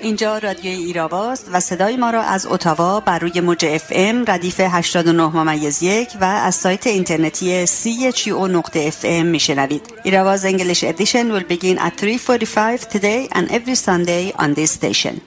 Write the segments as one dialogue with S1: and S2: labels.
S1: اینجا رادیوی ایراواست و صدای ما را از اتاوا بر روی موج اف ام ردیف 89 ممیز یک و از سایت اینترنتی CHUO نقطه FM میشنوید. Irava's English edition will begin at 3.45 today and every Sunday on this station.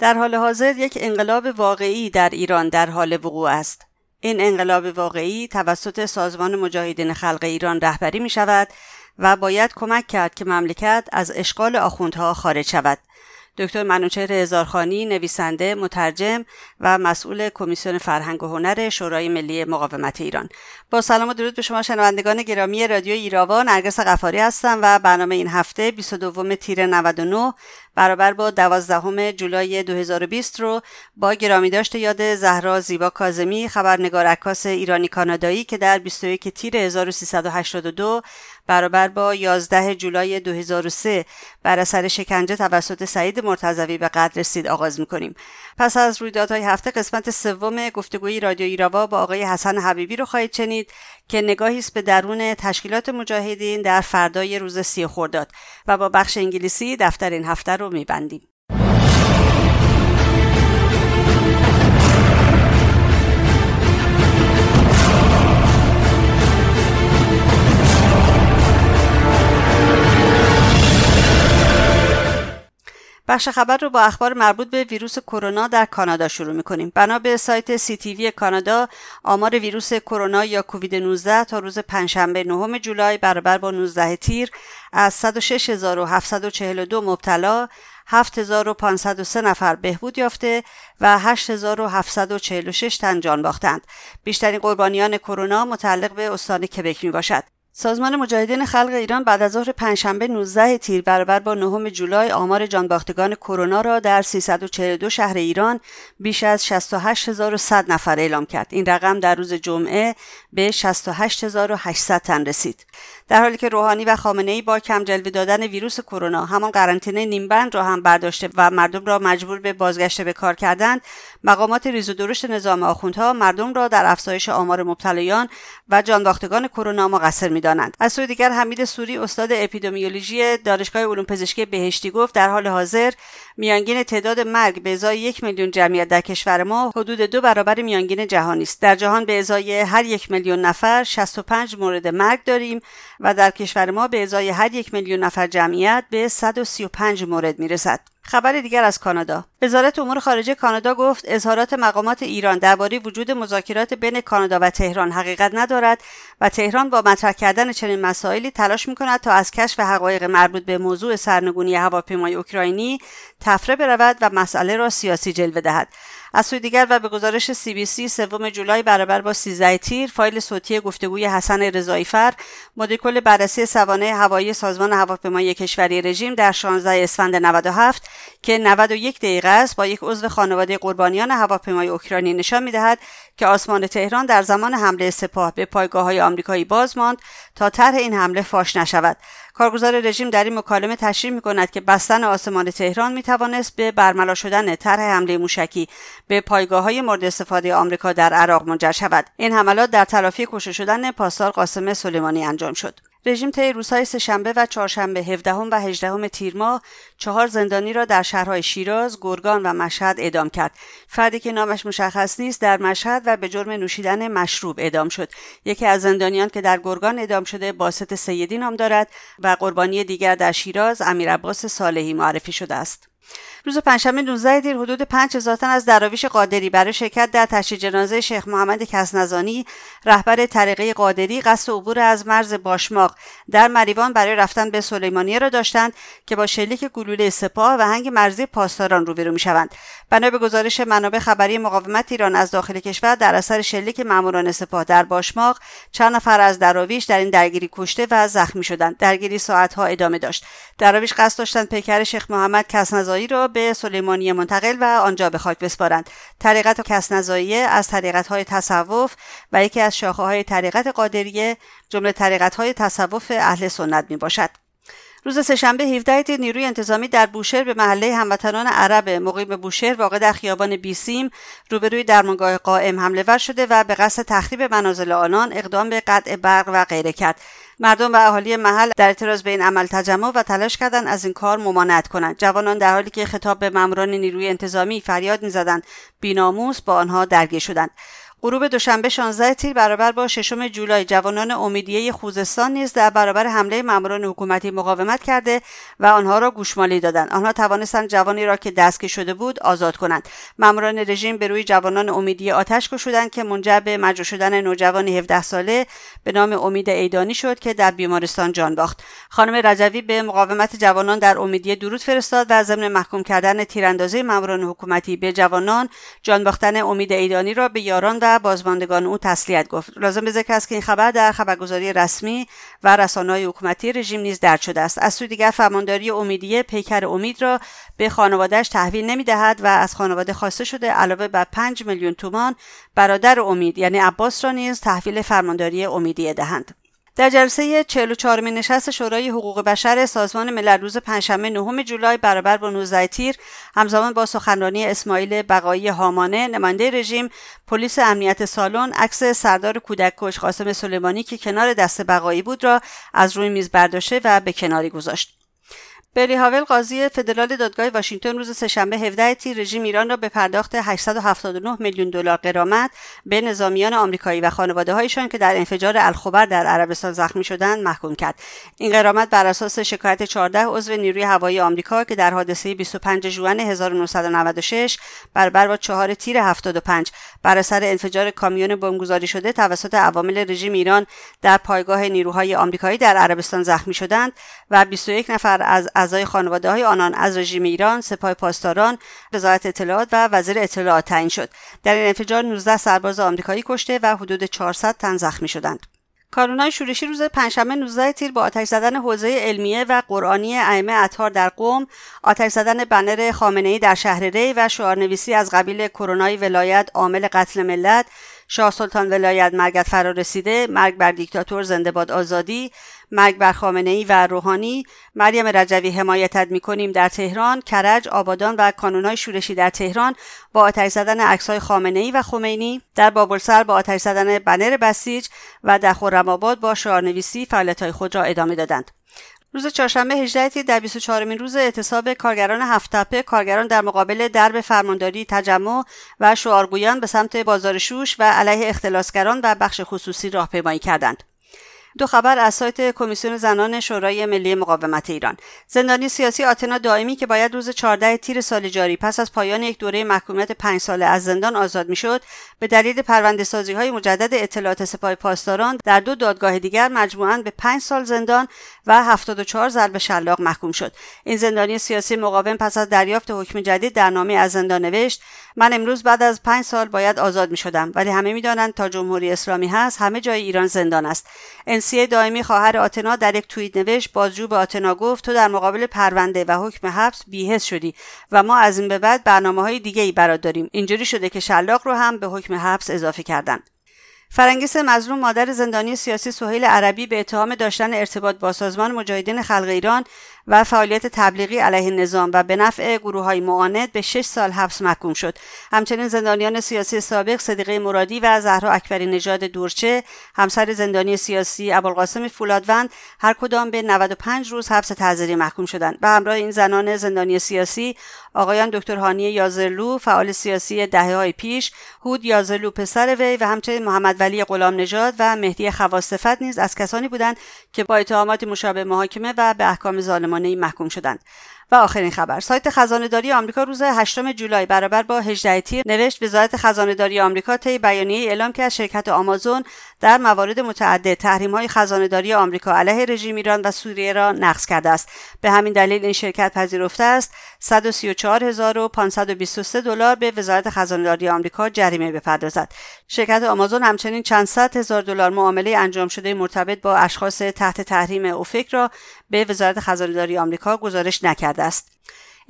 S2: در حال حاضر یک انقلاب واقعی در ایران در حال وقوع است. این انقلاب واقعی توسط سازمان مجاهدین خلق ایران رهبری می شود و باید کمک کرد که مملکت از اشغال آخوندها خارج شود. دکتر منوچهر هزارخانی نویسنده مترجم و مسئول کمیسیون فرهنگ و هنر شورای ملی مقاومت ایران. با سلام و درود به شما شنوندگان گرامی رادیو ایراوا نرگس قفاری هستم و برنامه این هفته 22 تیر 99 برابر با 12 جولای 2020 رو با گرامی داشته یاد زهرا زیبا کازمی خبرنگار عکاس ایرانی کانادایی که در 21 تیر 1382 برابر با 11 جولای 2003 بر اثر شکنجه توسط سعید مرتضوی به قدر رسید آغاز می‌کنیم. پس از رویدادهای هفته قسمت سوم گفتگوی رادیو ایراوا با آقای حسن حبیبی رو خواهید شنید که نگاهی است به درون تشکیلات مجاهدین در فردای روز سی خرداد و با بخش انگلیسی دفتر این هفته رو میبندیم. بخش خبر رو با اخبار مربوط به ویروس کرونا در کانادا شروع می‌کنیم. بنا به سایت سی تی وی کانادا آمار ویروس کرونا یا کووید 19 تا روز پنجشنبه نهم جولای برابر با 19 تیر از 106742 مبتلا 7503 نفر بهبود یافته و 8746 تن جان باختند. بیشترین قربانیان کرونا متعلق به استان کبک می باشد. سازمان مجاهدین خلق ایران بعد از ظهر پنجشنبه 19 تیر برابر با نهم جولای آمار جانباختگان کرونا را در 342 شهر ایران بیش از 68100 نفر اعلام کرد. این رقم در روز جمعه به 68800 تن رسید. در حالی که روحانی و خامنه ای با کم جلوه دادن ویروس کرونا همان قرنطینه نیمبند را هم برداشته و مردم را مجبور به بازگشت به کار کردند مقامات ریز و درشت نظام آخوندها مردم را در افزایش آمار مبتلایان و جانباختگان کرونا مقصر می‌دانند. از سوی دیگر حمید سوری استاد اپیدمیولوژی دانشگاه علوم پزشکی بهشتی گفت در حال حاضر میانگین تعداد مرگ به ازای یک میلیون جمعیت در کشور ما حدود دو برابر میانگین جهانی است. در جهان به ازای هر یک میلیون نفر 65 مورد مرگ داریم و در کشور ما به ازای هر یک میلیون نفر جمعیت به 135 مورد می‌رسد. خبر دیگر از کانادا. وزارت امور خارجه کانادا گفت اظهارات مقامات ایران درباره وجود مذاکرات بین کانادا و تهران حقیقت ندارد و تهران با مطرح کردن چنین مسائلی تلاش می‌کند تا از کشف حقایق مربوط به موضوع سرنگونی هواپیمای اوکراینی تفره برود و مسئله را سیاسی جلوه دهد. از سوی دیگر و به گزارش سی بی سی سوم جولای برابر با 13 تیر فایل صوتی گفتگوی حسن رضایی فر مدیر کل بررسی سوانه هوایی سازمان هواپیمایی کشوری رژیم در 16 اسفند 97 که 91 دقیقه است با یک عضو خانواده قربانیان هواپیمای اوکراینی نشان می‌دهد که آسمان تهران در زمان حمله سپاه به پایگاه های آمریکایی باز ماند تا طرح این حمله فاش نشود. کارگزار رژیم در این مکالمه تشریح می کند که بستن آسمان تهران می توانست به برملا شدن طرح حمله موشکی به پایگاه های مورد استفاده آمریکا در عراق منجر شود. این حملات در تلافی کشته شدن پاسدار قاسم سلیمانی انجام شد. رژیم طی روزهای سهشنبه و چهارشنبه 17 و 18 تیر ماه چهار زندانی را در شهرهای شیراز، گرگان و مشهد اعدام کرد. فردی که نامش مشخص نیست در مشهد و به جرم نوشیدن مشروب اعدام شد. یکی از زندانیان که در گرگان اعدام شده باسط سیدی نام دارد و قربانی دیگر در شیراز امیر عباس صالحی معرفی شده است. روز پنجشنبه 19 دیر حدود 5000 تن از دراویش قادری برای شرکت در تشییع جنازه شیخ محمد کسنزانی رهبر طریقه قادری قصد عبور از مرز باشماق در مریوان برای رفتن به سلیمانیه را داشتند که با شلیک گلوله سپاه و هنگ مرزی پاسداران روبرو می‌شوند. بنا به گزارش منابع خبری مقاومت ایران از داخل کشور در اثر شلیک ماموران سپاه در باشماق چند نفر از دراویش در این درگیری کشته و زخمی شدند. درگیری ساعتها ادامه داشت. دراویش قصد داشتند پیکر شیخ محمد کسنزایی را به سلیمانیه منتقل و آنجا به خاک بسپارند. طریقت کسنزاییه از طریقت های تصوف و یکی از شاخه های طریقت قادریه جمله طریقت های تصوف اهل سنت می باشد روز سهشنبه 17 تیر نیروی انتظامی در بوشهر به محله هموطنان عرب مقیم بوشهر واقع در خیابان بیسیم روبروی درمانگاه قائم حمله ور شده و به قصد تخریب منازل آنان اقدام به قطع برق و غیره کرد. مردم و اهالی محل در اعتراض به این عمل تجمع و تلاش کردند از این کار ممانعت کنند. جوانان در حالی که خطاب به ماموران نیروی انتظامی فریاد می‌زدند. بیناموس با آنها درگیر شدند. غروب دوشنبه 16 تیر برابر با ششم جولای جوانان امیدیه خوزستان نیز در برابر حمله ماموران حکومتی مقاومت کرده و آنها را گوشمالی دادند. آنها توانستند جوانی را که دستگیر شده بود آزاد کنند. ماموران رژیم به روی جوانان امیدیه آتش گشودند که منجر به مجروح شدن نوجوانی 17 ساله به نام امید ایدانی شد که در بیمارستان جان باخت. خانم رجوی به مقاومت جوانان در امیدیه درود فرستاد و ضمن محکوم کردن تیراندازی ماموران حکومتی به جوانان جان باختن امید ایدانی را به یاران بازماندگان او تسلیت گفت. لازم به ذکر است که این خبر در خبرگزاری رسمی و رسانه‌های حکومتی رژیم نیز درج شده است. از سوی دیگر فرمانداری امیدیه پیکر امید را به خانوادهش تحویل نمی‌دهد و از خانواده خواسته شده علاوه بر 5 میلیون تومان برادر امید یعنی عباس را نیز تحویل فرمانداری امیدیه دهند در جلسه 44 نشست شورای حقوق بشر سازمان ملل روز پنجشنبه نهم جولای برابر با 19 تیر همزمان با سخنرانی اسماعیل بقایی هامانه نماینده رژیم پلیس امنیت سالن عکس سردار کودک کش قاسم سلیمانی که کنار دست بقایی بود را از روی میز برداشته و به کناری گذاشت. بری هاول قاضی فدرال دادگاه واشنگتن روز سهشنبه 17 تیر رژیم ایران را به پرداخت 879 میلیون دلار قرامت به نظامیان آمریکایی و خانواده هایشان که در انفجار الخبر در عربستان زخمی شدند محکوم کرد. این قرامت بر اساس شکایت 14 عضو نیروی هوایی آمریکا که در حادثه 25 ژوئن 1996 برابر با 4 تیر 75 بر اثر انفجار کامیون بمبگذاری شده توسط عوامل رژیم ایران در پایگاه نیروهای آمریکایی در عربستان زخمی شدند و 21 نفر از اعضای خانواده های آنان از رژیم ایران سپاه پاسداران وزارت اطلاعات و وزیر اطلاعات تعیین شد. در این انفجار 19 سرباز آمریکایی کشته و حدود 400 تن زخمی شدند. کارونای شورشی روز پنجشنبه 19 تیر با آتش زدن حوزه علمیه و قرآنی ائمه اطهار در قوم آتش زدن بنر خامنه‌ای در شهر ری و شعارنویسی از قبیل کرونای ولایت عامل قتل ملت شاه سلطان ولایت مرگت فرا رسیده مرگ بر دیکتاتور زنده باد آزادی مرگ بر خامنه ای و روحانی. مریم رجوی حمایتت می‌کنیم در تهران. کرج آبادان و کانونهای شورشی در تهران با آتش زدن عکسهای خامنه ای و خمینی. در بابلسر با آتش زدن بنر بسیج و در خرم‌آباد با شعارنویسی فعالیت‌های خود را ادامه دادند. روز چهارشنبه 18 در 24 روز اعتصاب کارگران هفتپه کارگران در مقابل درب فرمانداری تجمع و شعارگویان به سمت بازار شوش و علیه اختلاسگران و بخش خصوصی راهپیمایی کردند. دو خبر از سایت کمیسیون زنان شورای ملی مقاومت ایران. زندانی سیاسی آتنا دائمی که باید روز 14 تیر سال جاری پس از پایان یک دوره محکومیت 5 ساله از زندان آزاد می‌شد به دلیل پرونده سازی های مجدد اطلاعات سپاه پاسداران در دو دادگاه دیگر مجموعاً به 5 سال زندان و 74 ضرب شلاق محکوم شد. این زندانی سیاسی مقاوم پس از دریافت حکم جدید در نامه از زندان نوشت من امروز بعد از پنج سال باید آزاد می شدم ولی همه می دانند تا جمهوری اسلامی هست همه جای ایران زندان است. انسیه دائمی خواهر آتنا در یک توییت نوشت بازجو به آتنا گفت تو در مقابل پرونده و حکم حبس بیهس شدی و ما از این به بعد برنامه های دیگه ای برات داریم. اینجوری شده که شلاق رو هم به حکم حبس اضافه کردن. فرنگیس مظلوم مادر زندانی سیاسی سهیل عربی به اتهام داشتن ارتباط با سازمان مجاهدین خلق ایران و فعالیت تبلیغی علیه نظام و به نفع گروه های معاند به 6 سال حبس محکوم شد. همچنین زندانیان سیاسی سابق صدیقه مرادی و زهرا اکبری نژاد دورچه همسر زندانی سیاسی ابوالقاسم فولادوند هر کدام به 95 روز حبس تعزیری محکوم شدند به همراه این زنان زندانی سیاسی آقایان دکتر هانی یازرلو فعال سیاسی دهه های پیش هود یازرلو پسر وی و همچنین محمد ولی غلام نژاد و مهدی خواصفت نیز از کسانی بودند که با اتهامات مشابه محاکمه و به احکام ظالمانه محکوم شدند. و آخرین خبر. سایت خزانه داری آمریکا روز 8 جولای برابر با 18 تیر نوشت وزارت خزانه داری آمریکا طی بیانیه اعلام کرد شرکت آمازون در موارد متعدد تحریم های خزانه داری آمریکا علیه رژیم ایران و سوریه را نقض کرده است. به همین دلیل این شرکت پذیرفته است. 134523 دلار به وزارت خزانه داری آمریکا جریمه بپردازد. شرکت آمازون همچنین چند صد هزار دلار معامله انجام شده مرتبط با اشخاص تحت تحریم اوفک را به وزارت خزانه داری آمریکا گزارش نکرده است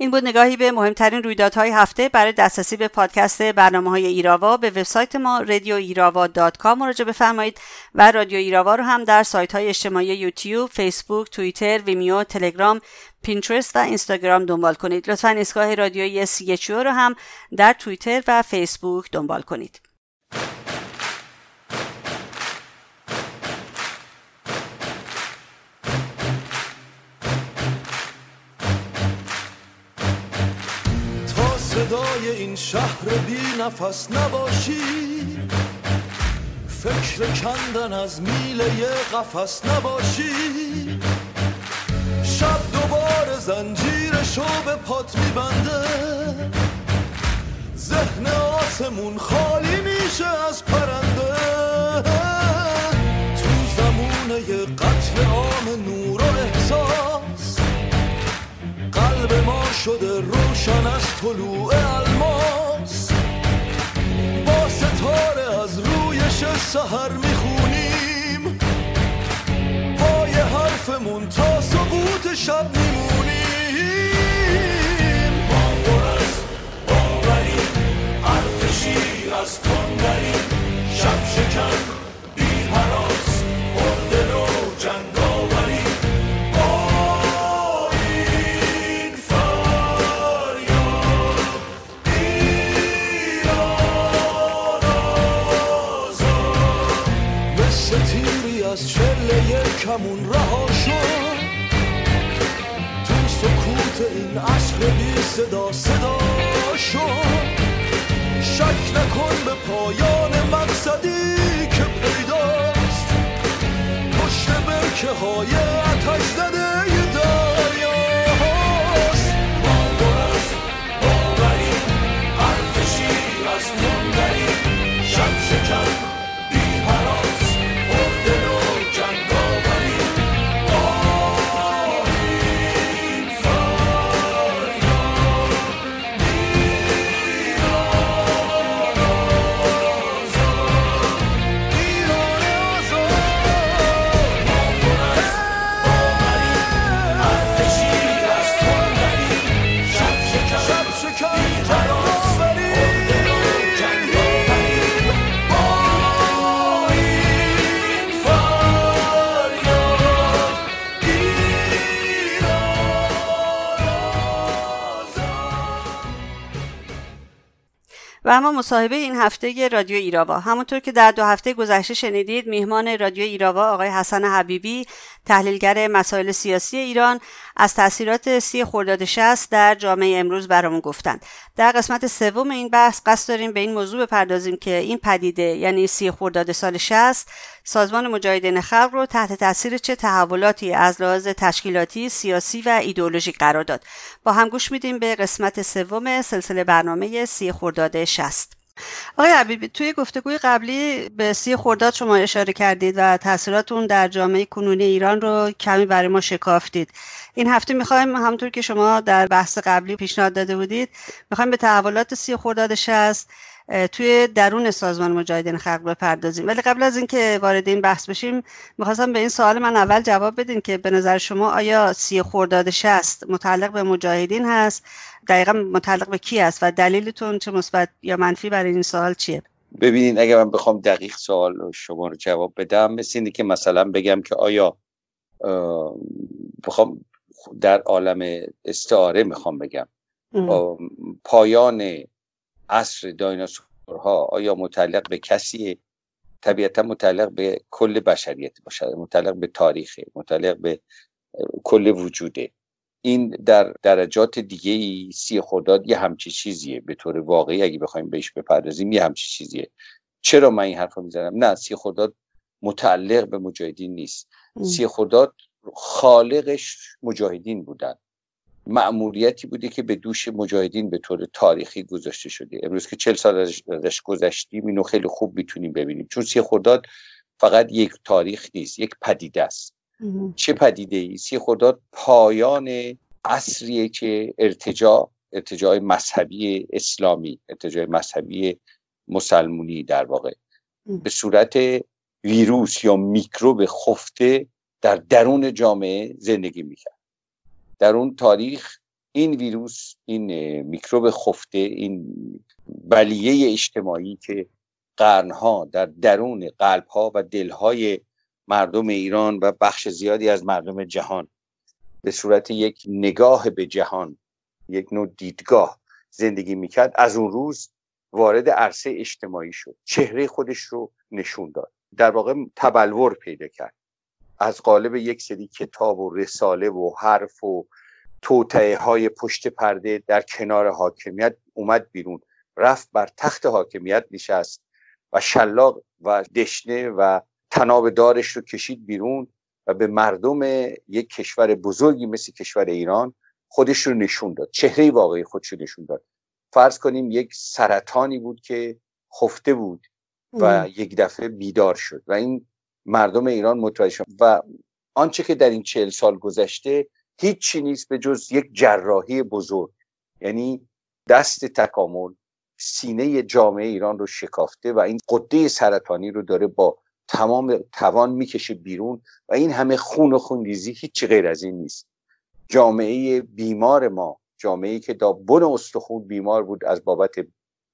S2: این بود نگاهی به مهمترین رویدادهای هفته برای دسترسی به پادکست برنامه های ایراوا به وبسایت ما رادیو ایراوا مراجعه بفرمایید و رادیو ایراوا رو هم در سایت های اجتماعی یوتیوب، فیسبوک، توییتر، ویمیو، تلگرام، پینترست و اینستاگرام دنبال کنید. لطفا ایستگاه رادیویی سی رو هم در توییتر و فیسبوک دنبال کنید.
S3: صدای این شهر بی نفس نباشی. فکر کندن از میله قفس نباشی. شب دوباره زنجیرشو به پات میبنده. ذهن آسمون خالی میشه از پرنده. تو زمونه قتل عام نور شده روشن از طلوع الماس. با ستاره از رویش سهر می‌خونیم. پای حرفمون تا سقوط شب میمونیم. ما از باوریم حرف شیر از تندریم شب شکن کمون رها شد. تو سکوت این عشق بی صدا صدا شد. شک نکن به پایان مقصدی که پیداست. پشت برکه های اتش زده
S2: و اما مصاحبه این هفته رادیو ایراوا. همونطور که در دو هفته گذشته شنیدید میهمان رادیو ایراوا آقای حسن حبیبی تحلیلگر مسائل سیاسی ایران از تاثیرات سی خرداد شست در جامعه امروز برامون گفتند. در قسمت سوم این بحث قصد داریم به این موضوع بپردازیم که این پدیده یعنی سی خرداد سال شست سازمان مجاهدین خلق رو تحت تاثیر چه تحولاتی از لحاظ تشکیلاتی سیاسی و ایدئولوژیک قرار داد. با هم گوش میدیم به قسمت سوم سلسله برنامه سی خرداد شست آقای حبیبی توی گفتگوی قبلی به سی خرداد شما اشاره کردید و تاثیرات در جامعه کنونی ایران رو کمی برای ما شکافتید. این هفته می‌خوایم همونطور که شما در بحث قبلی پیشنهاد داده بودید می‌خوایم به تحولات سی خرداد شست توی درون سازمان مجاهدین خلق بپردازیم. ولی قبل از اینکه وارد این بحث بشیم می‌خواستم به این سوال من اول جواب بدین که به نظر شما آیا سی خرداد شست متعلق به مجاهدین هست؟ دقیقا متعلق به کی است و دلیلتون چه مثبت یا منفی برای این سوال چیه؟
S4: ببینید اگر من بخوام دقیق سوال شما رو جواب بدم مثل که مثلا بگم که آیا بخوام در عالم استعاره می‌خوام بگم. پایان عصر دایناسورها آیا متعلق به کسی طبیعتا متعلق به کل بشریت باشد متعلق به تاریخ متعلق به کل وجوده. این در درجات دیگه ای سی خرداد یه همچی چیزیه. به طور واقعی اگه بخوایم بهش بپردازیم یه همچی چیزیه. چرا من این حرف رو می‌زنم؟ نه سی خرداد متعلق به مجاهدین نیست. سی خرداد خالقش مجاهدین بودن. مأموریتی بوده که به دوش مجاهدین به طور تاریخی گذاشته شده. امروز که چل سال ازش گذشتیم اینو خیلی خوب می‌تونیم ببینیم. چون سی خرداد فقط یک تاریخ نیست یک پدیده است. چه پدیده ای سی خرداد پایان عصریه که ارتجاع ارتجاع مذهبی اسلامی ارتجاع مذهبی مسلمونی در واقع. به صورت ویروس یا میکروب خفته در درون جامعه زندگی می‌کرد. در اون تاریخ این ویروس این میکروب خفته این بلیه اجتماعی که قرنها در درون قلبها و دلهای مردم ایران و بخش زیادی از مردم جهان به صورت یک نگاه به جهان یک نوع دیدگاه زندگی می‌کرد از اون روز وارد عرصه اجتماعی شد. چهره خودش رو نشون داد. در واقع تبلور پیدا کرد. از قالب یک سری کتاب و رساله و حرف و توطعه های پشت پرده در کنار حاکمیت اومد بیرون رفت بر تخت حاکمیت نشست و شلاق و دشنه و تناب دارش رو کشید بیرون و به مردم یک کشور بزرگی مثل کشور ایران خودش رو نشون داد چهره واقعی خودش رو نشون داد. فرض کنیم یک سرطانی بود که خفته بود و یک دفعه بیدار شد و این مردم ایران متوجه و آنچه که در این چهل سال گذشته هیچی نیست به جز یک جراحی بزرگ. یعنی دست تکامل سینه جامعه ایران رو شکافته و این قده سرطانی رو داره با تمام توان می‌کشه بیرون و این همه خون و خونریزی هیچ غیر از این نیست. جامعه بیمار ما جامعه که دا بن استخون بیمار بود از بابت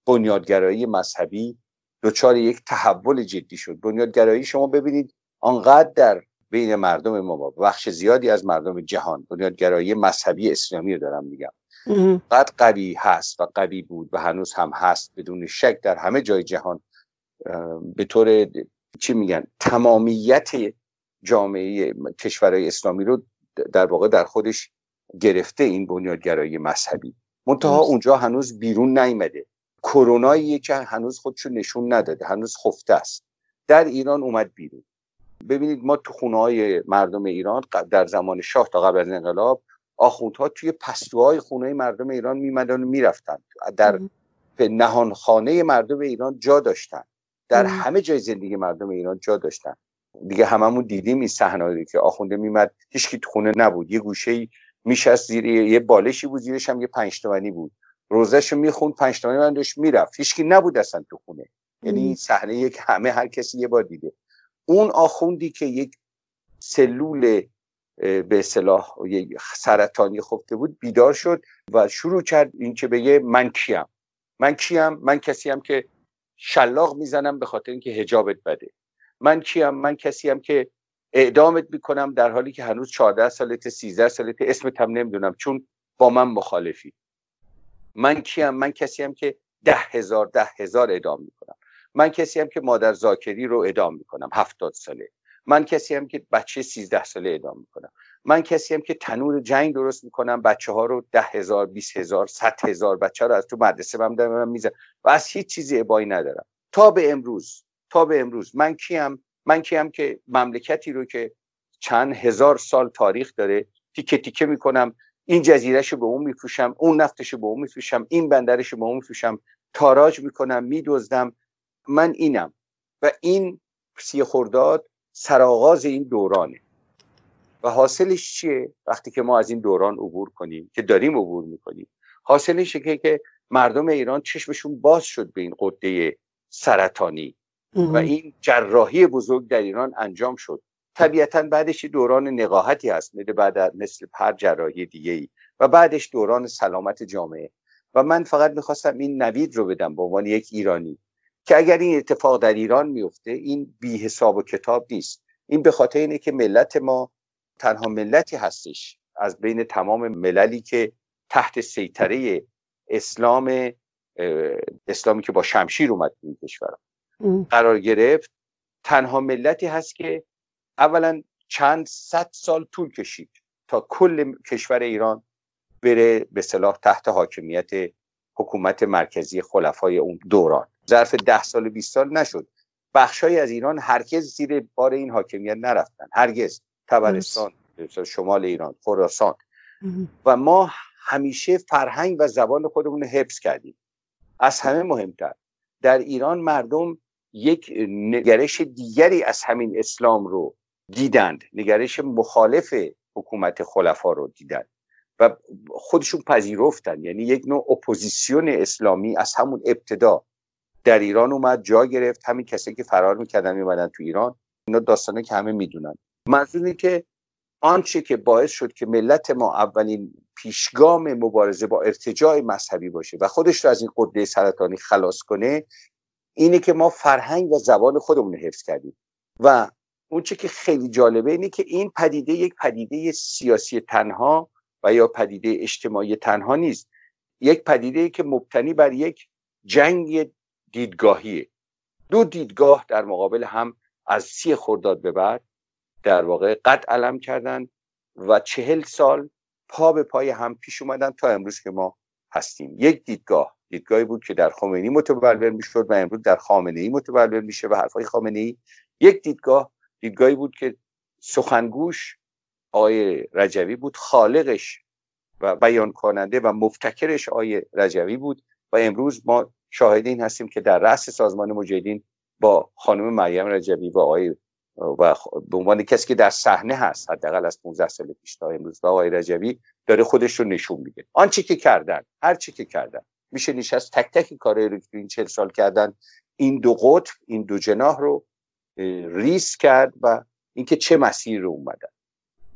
S4: بنیادگرایی مذهبی دچار یک تحول جدی شد. بنیادگرایی شما ببینید آنقدر در بین مردم ما بخش زیادی از مردم جهان بنیادگرایی مذهبی اسلامی رو دارم میگم. قد قوی هست و قوی بود و هنوز هم هست بدون شک در همه جای جهان به طور چی میگن؟ تمامیت جامعه کشورهای اسلامی رو در واقع در خودش گرفته این بنیادگرایی مذهبی. منتها اونجا هنوز بیرون نیامده. کرونایی که هنوز خودشو نشون نداده هنوز خفته است. در ایران اومد بیرون. ببینید ما تو خونه های مردم ایران در زمان شاه تا قبل از انقلاب آخوندها توی پستوهای خونه مردم ایران میمدن و می‌رفتن. در نهان خانه مردم ایران جا داشتن. در همه جای زندگی مردم ایران جا داشتن. دیگه هممون دیدیم این صحنه که آخونده میمد. هیچکی تو خونه نبود. یه گوشه میشست زیر یه بالشی بود زیرش هم یه پنج تومنی بود. روزش می‌خوند پنج تومنی من داشت می‌رفت. هیچکی نبود اصلا تو خونه. یعنی این صحنه یک همه هر کسی یه بار دیده. اون آخوندی که یک سلول به اصطلاح سرطانی خفته بود بیدار شد و شروع کرد این که بگه من کیم. من کیم؟ من کسی هم که شلاق می‌زنم به خاطر اینکه هجابت بده. من کیم؟ من کسی هم که اعدامت می‌کنم در حالی که هنوز 14 سالت 13 سالت اسمت هم نمی‌دونم چون با من مخالفی. من کیم؟ من کسی هم که ده هزار ده هزار اعدام می‌کنم. من کسی هم که مادر زاکری رو اعدام می‌کنم هفتاد ساله. من کسی هم که بچه سیزده ساله اعدام می‌کنم. من کسی هم که تنور جنگ درست می‌کنم بچه ها رو ده هزار بیس هزار صد هزار بچه رو از تو مدرسه من دارم میزن و از هیچ چیزی ابایی ندارم. تا به امروز تا به امروز من کیم؟ من کیم که مملکتی رو که چند هزار سال تاریخ داره تیکه تیکه می‌کنم این جزیرش رو به اون میفروشم اون نفتش رو به اون میفروشم این بندرش رو به اون میفروشم تاراج می‌کنم میدزدم. من اینم. و این سی خرداد سرآغاز این دورانه. و حاصلش چیه؟ وقتی که ما از این دوران عبور کنیم که داریم عبور می‌کنیم. حاصلش که که مردم ایران چشمشون باز شد به این قده سرطانی. و این جراحی بزرگ در ایران انجام شد. طبیعتا بعدش دوران نقاهتی هست مثل بعد مثل هر جراحی دیگه ای و بعدش دوران سلامت جامعه. و من فقط می‌خواستم این نوید رو بدم به عنوان یک ایرانی که اگر این اتفاق در ایران میفته این بی حساب و کتاب نیست. این به خاطر اینه که ملت ما تنها ملتی هستش از بین تمام مللی که تحت سیطره اسلام اسلامی که با شمشیر اومد این کشور. قرار گرفت تنها ملتی هست که اولا چند صد سال طول کشید تا کل کشور ایران بره به صلاح تحت حاکمیت حکومت مرکزی خلفای اون دوران. ظرف ده سال 20 سال نشد. بخشای از ایران هرگز زیر بار این حاکمیت نرفتن. هرگز. تبرستان شمال ایران خراسان. و ما همیشه فرهنگ و زبان خودمون رو حفظ کردیم. از همه مهمتر. در ایران مردم یک نگرش دیگری از همین اسلام رو دیدند. نگرش مخالف حکومت خلفا رو دیدند. و خودشون پذیرفتن. یعنی یک نوع اپوزیسیون اسلامی از همون ابتدا در ایران اومد جا گرفت. همین کسی که فرار می‌کردن میمدن تو ایران. اینا داستانه که همه می‌دونن. منظور که آنچه که باعث شد که ملت ما اولین پیشگام مبارزه با ارتجاع مذهبی باشه و خودش رو از این قده سرطانی خلاص کنه اینه که ما فرهنگ و زبان خودمون رو حفظ کردیم. و اون چه که خیلی جالبه اینه که این پدیده یک پدیده سیاسی تنها و یا پدیده اجتماعی تنها نیست. یک پدیده که مبتنی بر یک جنگ دیدگاهیه. دو دیدگاه در مقابل هم از سی خرداد به بعد در واقع قد علم کردن و چهل سال پا به پای هم پیش اومدن تا امروز که ما هستیم. یک دیدگاه دیدگاهی بود که در خمینی متبلور می‌شد و امروز در خامنه ای متبلور میشه و حرفای خامنه ای یک دیدگاه دیدگاهی بود که سخنگوش آقای رجوی بود خالقش و بیان کننده و مفتکرش آقای رجوی بود و امروز ما شاهد این هستیم که در رأس سازمان مجاهدین با خانم مریم رجوی و آقای و به عنوان کسی که در صحنه هست حداقل از 15 سال پیش تا امروز آقای رجوی داره خودش رو نشون میده. آنچه که کردن هر چی که کردن. میشه نشست تک تک کارهای رو که این چهل سال کردن. این دو قطب این دو جناح رو ریس کرد و اینکه چه مسیر رو اومدن.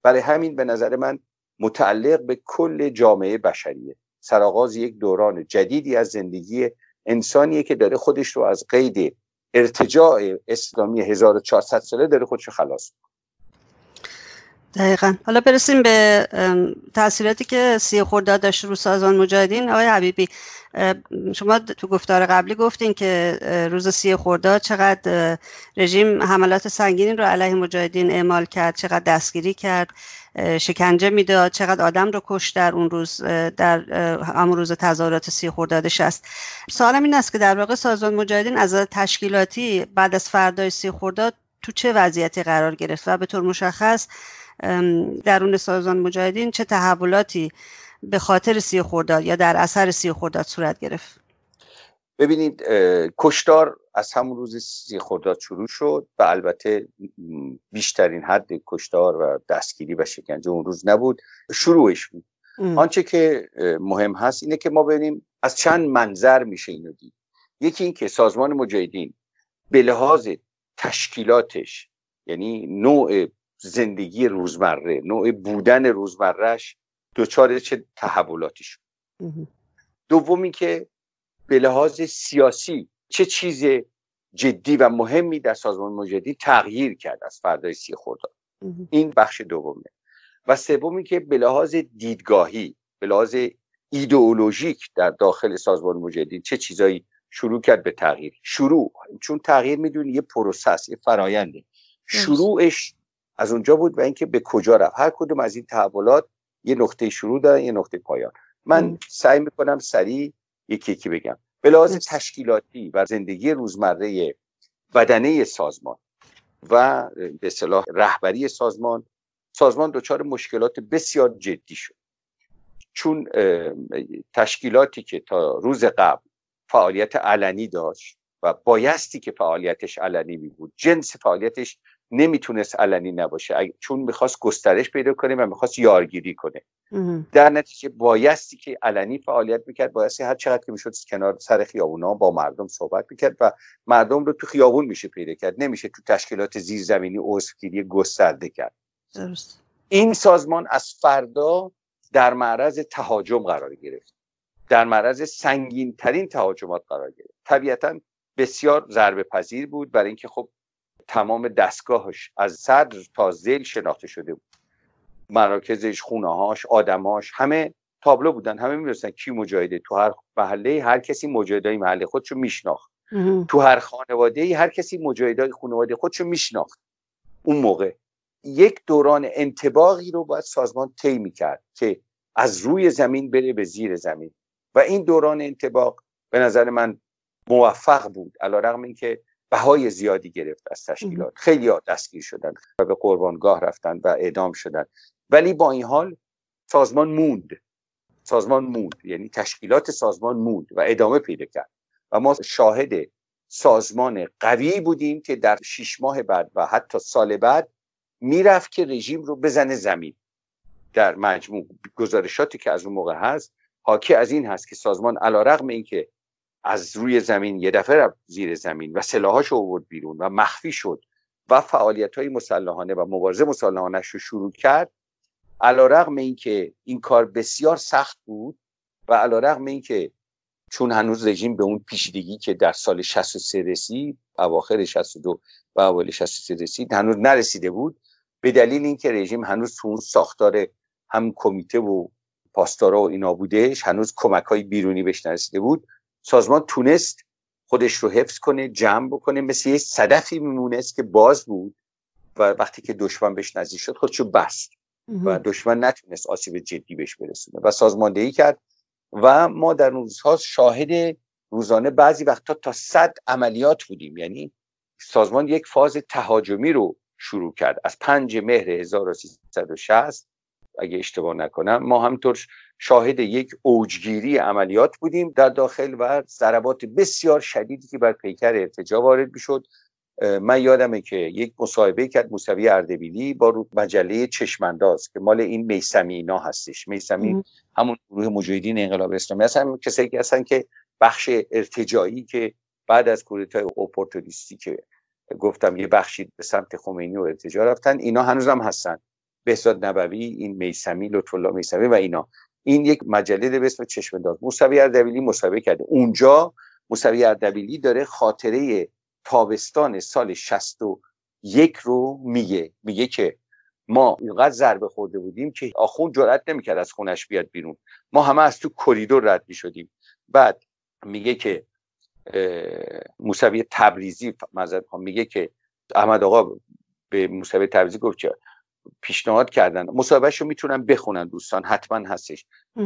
S4: برای همین به نظر من متعلق به کل جامعه بشریه. سرآغاز یک دوران جدیدی از زندگی انسانیه که داره خودش رو از قید ارتجاع اسلامی 1400 ساله داره خودش رو خلاص
S2: دقیقا. حالا برسیم به تاثیراتی که سی خورداد داشت رو سازمان مجاهدین. آقای حبیبی شما تو گفتار قبلی گفتین که روز سی خورداد چقدر رژیم حملات سنگینی رو علیه مجاهدین اعمال کرد چقدر دستگیری کرد شکنجه می‌داد چقدر آدم رو کش در اون روز در همون روز تظاهرات سی خوردادش است. سوالم این است که در واقع سازمان مجاهدین از تشکیلاتی بعد از فردای سی خورداد تو چه وضعیتی قرار گرفت و به طور مشخص درون سازمان مجاهدین چه تحولاتی به خاطر سی خورداد یا در اثر سی خورداد صورت گرفت؟
S4: ببینید کشتار از همون روز سی خورداد شروع شد و البته بیشترین حد کشتار و دستگیری و شکنجه اون روز نبود شروعش بود. آنچه که مهم هست اینه که ما ببینیم از چند منظر میشه اینو دید. یکی این که سازمان مجاهدین به لحاظ تشکیلاتش یعنی نوع زندگی روزمره نوع بودن روزمرهش دچار چه تحولاتی شد. دومی که به لحاظ سیاسی چه چیز جدی و مهمی در سازمان مجاهدین تغییر کرد از فردای سی خرداد. این بخش دومه. و سومی که به لحاظ دیدگاهی به لحاظ ایدئولوژیک در داخل سازمان مجاهدین چه چیزایی شروع کرد به تغییر؟ شروع. چون تغییر می‌دونی یه پروسس یه فراینده شروعش از اونجا بود و اینکه به کجا رفت. هر کدوم از این تحولات یه نقطه شروع دارن یه نقطه پایان. من سعی می‌کنم سریع یکی یکی بگم. به لحاظ تشکیلاتی و زندگی روزمره بدنه سازمان و به صلاح رهبری سازمان سازمان دچار مشکلات بسیار جدی شد. چون تشکیلاتی که تا روز قبل فعالیت علنی داشت و بایستی که فعالیتش علنی می بود جنس فعالیتش نمی‌تونست علنی نباشه. چون می‌خواست گسترش پیدا کنه و می‌خواست یارگیری کنه. در نتیجه بایستی که علنی فعالیت می‌کرد بایستی هر چقدر که می‌شد کنار سر خیابونا با مردم صحبت می‌کرد و مردم رو تو خیابون میشه پیدا کرد. نمیشه تو تشکیلات زیرزمینی عضوگیری گسترده کرد. درست. این سازمان از فردا در معرض تهاجم قرار گرفت. در معرض سنگین ترین تهاجمات قرار گرفت. طبیعتا بسیار ضربه پذیر بود برای اینکه خب تمام دستگاهش از صدر تا زیل شناخته شده بود. مراکزش خونه هاش آدماش همه تابلو بودن همه می‌رسن کی مجاهده. تو هر محله هر کسی مجاهدای محله خودشو میشناخت. تو هر خانواده هر کسی مجاهدای خانواده خودشو میشناخت. اون موقع یک دوران انتباقی رو باید سازمان طی می‌کرد که از روی زمین بره به زیر زمین. و این دوران انتباق به نظر من موفق بود. علیرغم اینکه بهای زیادی گرفت از تشکیلات. خیلی ها دستگیر شدن و به قربانگاه رفتن و اعدام شدن. ولی با این حال سازمان موند. سازمان موند. یعنی تشکیلات سازمان موند و ادامه پیدا کرد. و ما شاهد سازمان قوی بودیم که در شیش ماه بعد و حتی سال بعد می‌رفت که رژیم رو بزنه زمین. در مجموع گزارشاتی که از اون موقع هست حاکی از این هست که سازمان علا رقم این که از روی زمین یه دفعه رفت زیر زمین و سلاحاش آورد بیرون و مخفی شد و فعالیت های مسلحانه و مبارزه مسلحانه رو شروع کرد. علا رقم این که این کار بسیار سخت بود و علا رقم این که چون هنوز رژیم به اون پیشیدگی که در سال 63 رسید اواخر 62 و اول 63 رسید هنوز نرسیده بود. به دلیل اینکه رژیم هنوز تو اون ساختار هم کمیته و پاسدارا و اینا بودش هنوز کمک های بیرونی بهش نرسیده بود. سازمان تونست خودش رو حفظ کنه جمع بکنه. مثل یه صدفی میمونست که باز بود و وقتی که دشمن بهش نزدیک شد خودشو بست و دشمن نتونست آسیب جدی بهش برسونه و سازماندهی کرد. و ما در روزها شاهد روزانه بعضی وقتا تا صد عملیات بودیم. یعنی سازمان یک فاز تهاجمی رو شروع کرد. از پنج مهر 1360 اگه اشتباه نکنم ما همطور شاهد یک اوجگیری عملیات بودیم در داخل و ضربات بسیار شدیدی که بر پیکر ارتجا وارد می‌شد. من یادمه که یک مصاحبه کرد موسوی اردبیلی با مجله چشمانداز که مال این میسمی اینا هستش. میسمی همون گروه مجاهدین انقلاب اسلامی هستن. کسایی که هستن که بخش ارتجایی که بعد از کودتای اپورتونیستی که گفتم یه بخشی به سمت خمینی و ارتجا رفتن اینا هنوز هم هستن. بهزاد نبوی این میسمی لطف الله میسمی و اینا. این یک مجله به اسم چشم داز موسوی اردبیلی مصاحبه کرده. اونجا موسوی اردبیلی داره خاطره تابستان سال 61 رو میگه. میگه که ما اینقدر ضربه خورده بودیم که آخون جرأت نمی‌کرد از خونش بیاد بیرون. ما همه از تو کریدور رد می‌شدیم. بعد میگه که موسوی تبریزی مذهب میگه که احمد آقا به موسوی تبریزی گفت که پیشنهاد کردن. مصاحبهش رو می‌تونن بخونن دوستان حتما هستش.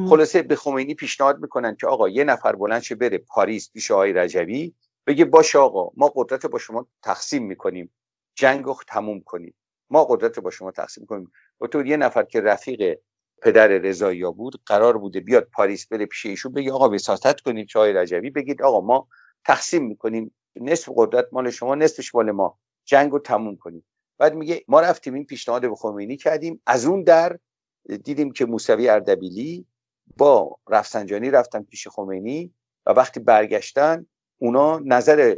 S4: خلاصه به خمینی پیشنهاد می‌کنن که آقا یه نفر بلند شه بره پاریس پیش آقای رجوی بگه باشه آقا ما قدرت با شما تقسیم می‌کنیم. جنگ رو تموم کنیم. ما قدرت با شما تقسیم کنیم. و تو یه نفر که رفیق پدر رضایی بود قرار بوده بیاد پاریس بره پیش ایشون بگه آقا وساطت کنید چای رجوی بگید آقا ما تقسیم می‌کنیم. نصف قدرت مال شما نصفش مال ما. جنگ رو تموم کنیم. بعد میگه ما رفتیم این پیشنهاد به خمینی کردیم. از اون در دیدیم که موسوی اردبیلی با رفسنجانی رفتن پیش خمینی و وقتی برگشتن اونا نظر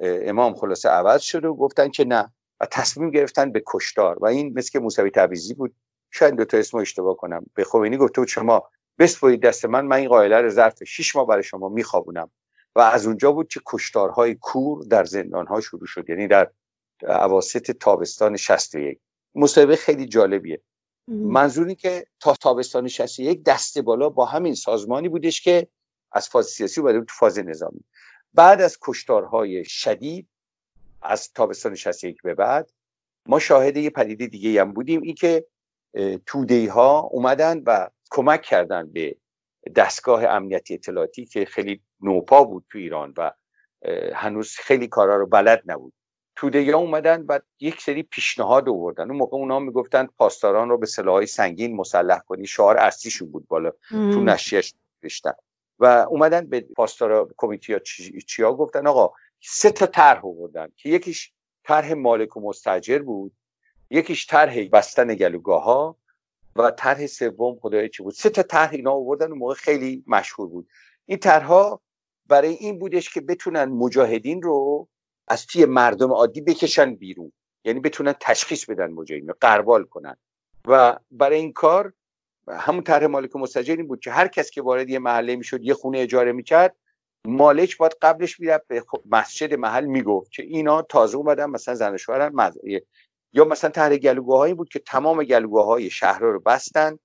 S4: امام خلاصه عوض شد و گفتن که نه و تصمیم گرفتن به کشتار. و این مثل که موسوی تبریزی بود. شاید دو تا اسم اشتباه کنم. به خمینی گفته بود شما بسپرید دست من من این قائله رو ظرف 6 ماه برای شما میخوابونم. و از اونجا بود که کشتارهای کور در زندانها شروع شد. یعنی در اواسط تابستان 61 مصاحبه خیلی جالبیه. منظوری که تا تابستان 61 دست بالا با همین سازمانی بودش که از فاز سیاسی اومده تو فاز نظامی. بعد از کشتارهای شدید از تابستان 61 به بعد ما شاهد یه پدیده دیگه هم بودیم. این که تودهی ها اومدن و کمک کردن به دستگاه امنیتی اطلاعاتی که خیلی نوپا بود تو ایران و هنوز خیلی کارا رو بلد نبود. توده ها اومدن و یک سری پیشنهاد آوردن. اون موقع اونا می‌گفتن پاسداران رو به سلاحهای سنگین مسلح کنی. شعار اصلیشون بود بالا تو نشریش نوشتن. و اومدن به پاسدارا کمیته چی... چیا گفتن؟ آقا سه تا طرح آوردن که یکیش طرح مالک و مستاجر بود یکیش طرح بستن گلوگاه ها و طرح سوم خدای چی بود؟ سه تا طرح اینا آوردن. اون موقع خیلی مشهور بود. این طرحها برای این بودش که بتونن مجاهدین رو از توی مردم عادی بکشن بیرون. یعنی بتونن تشخیص بدن مجاهدین قربال کنن. و برای این کار همون طرح مالک مستجر این بود که هر کس که وارد یه محله می‌شد یه خونه اجاره می‌کرد مالک باید قبلش می‌رفت به مسجد محل می‌گفت که اینا تازه اومدن مثلا زن شوهرن یا مثلا طرح گلوگاهایی بود که تمام های شهر رو بستن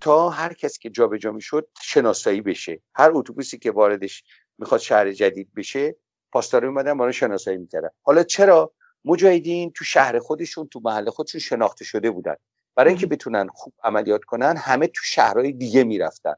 S4: تا هر کس که جابجا می‌شد شناسایی بشه. هر اتوبوسی که واردش می‌خواد شهر جدید بشه پاسدارا اومدن ما رو شناسایی می‌کردن. حالا چرا؟ مجاهدین تو شهر خودشون تو محل خودشون شناخته شده بودن. برای اینکه بتونن خوب عملیات کنن همه تو شهرهای دیگه می‌رفتن.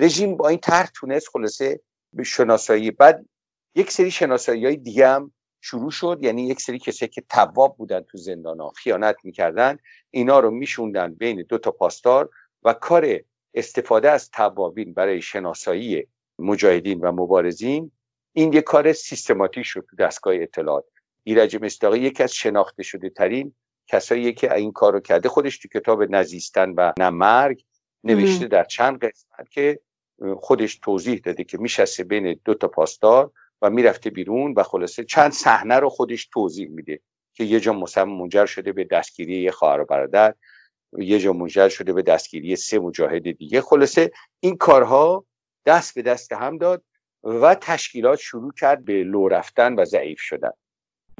S4: رژیم با این طرح تونست خلاصه به شناسایی. بعد یک سری شناسایی های دیگه هم شروع شد. یعنی یک سری کسی که تواب بودن تو زندان ها خیانت می‌کردن اینا رو میشوندن بین دو تا پاسدار و کار استفاده از توابین برای شناسایی مجاهدین و مبارزین این یک کار سیستماتیک شد تو دستگاه اطلاعات. ایرج مصداقی یکی از شناخته شده ترین کسایی که این کار رو کرده خودش تو کتاب نزیستن و نه مرگ نوشته در چند قسمت که خودش توضیح داده که میشسته بین دو تا پاسدار و می‌رفته بیرون و خلاصه چند صحنه رو خودش توضیح میده که یه جا مثلا منجر شده به دستگیری یه خواهر و برادر یه جا منجر شده به دستگیری سه مجاهد دیگه. خلاصه این کارها دست به دست هم داد. و تشکیلات شروع کرد به لو رفتن و ضعیف شدن.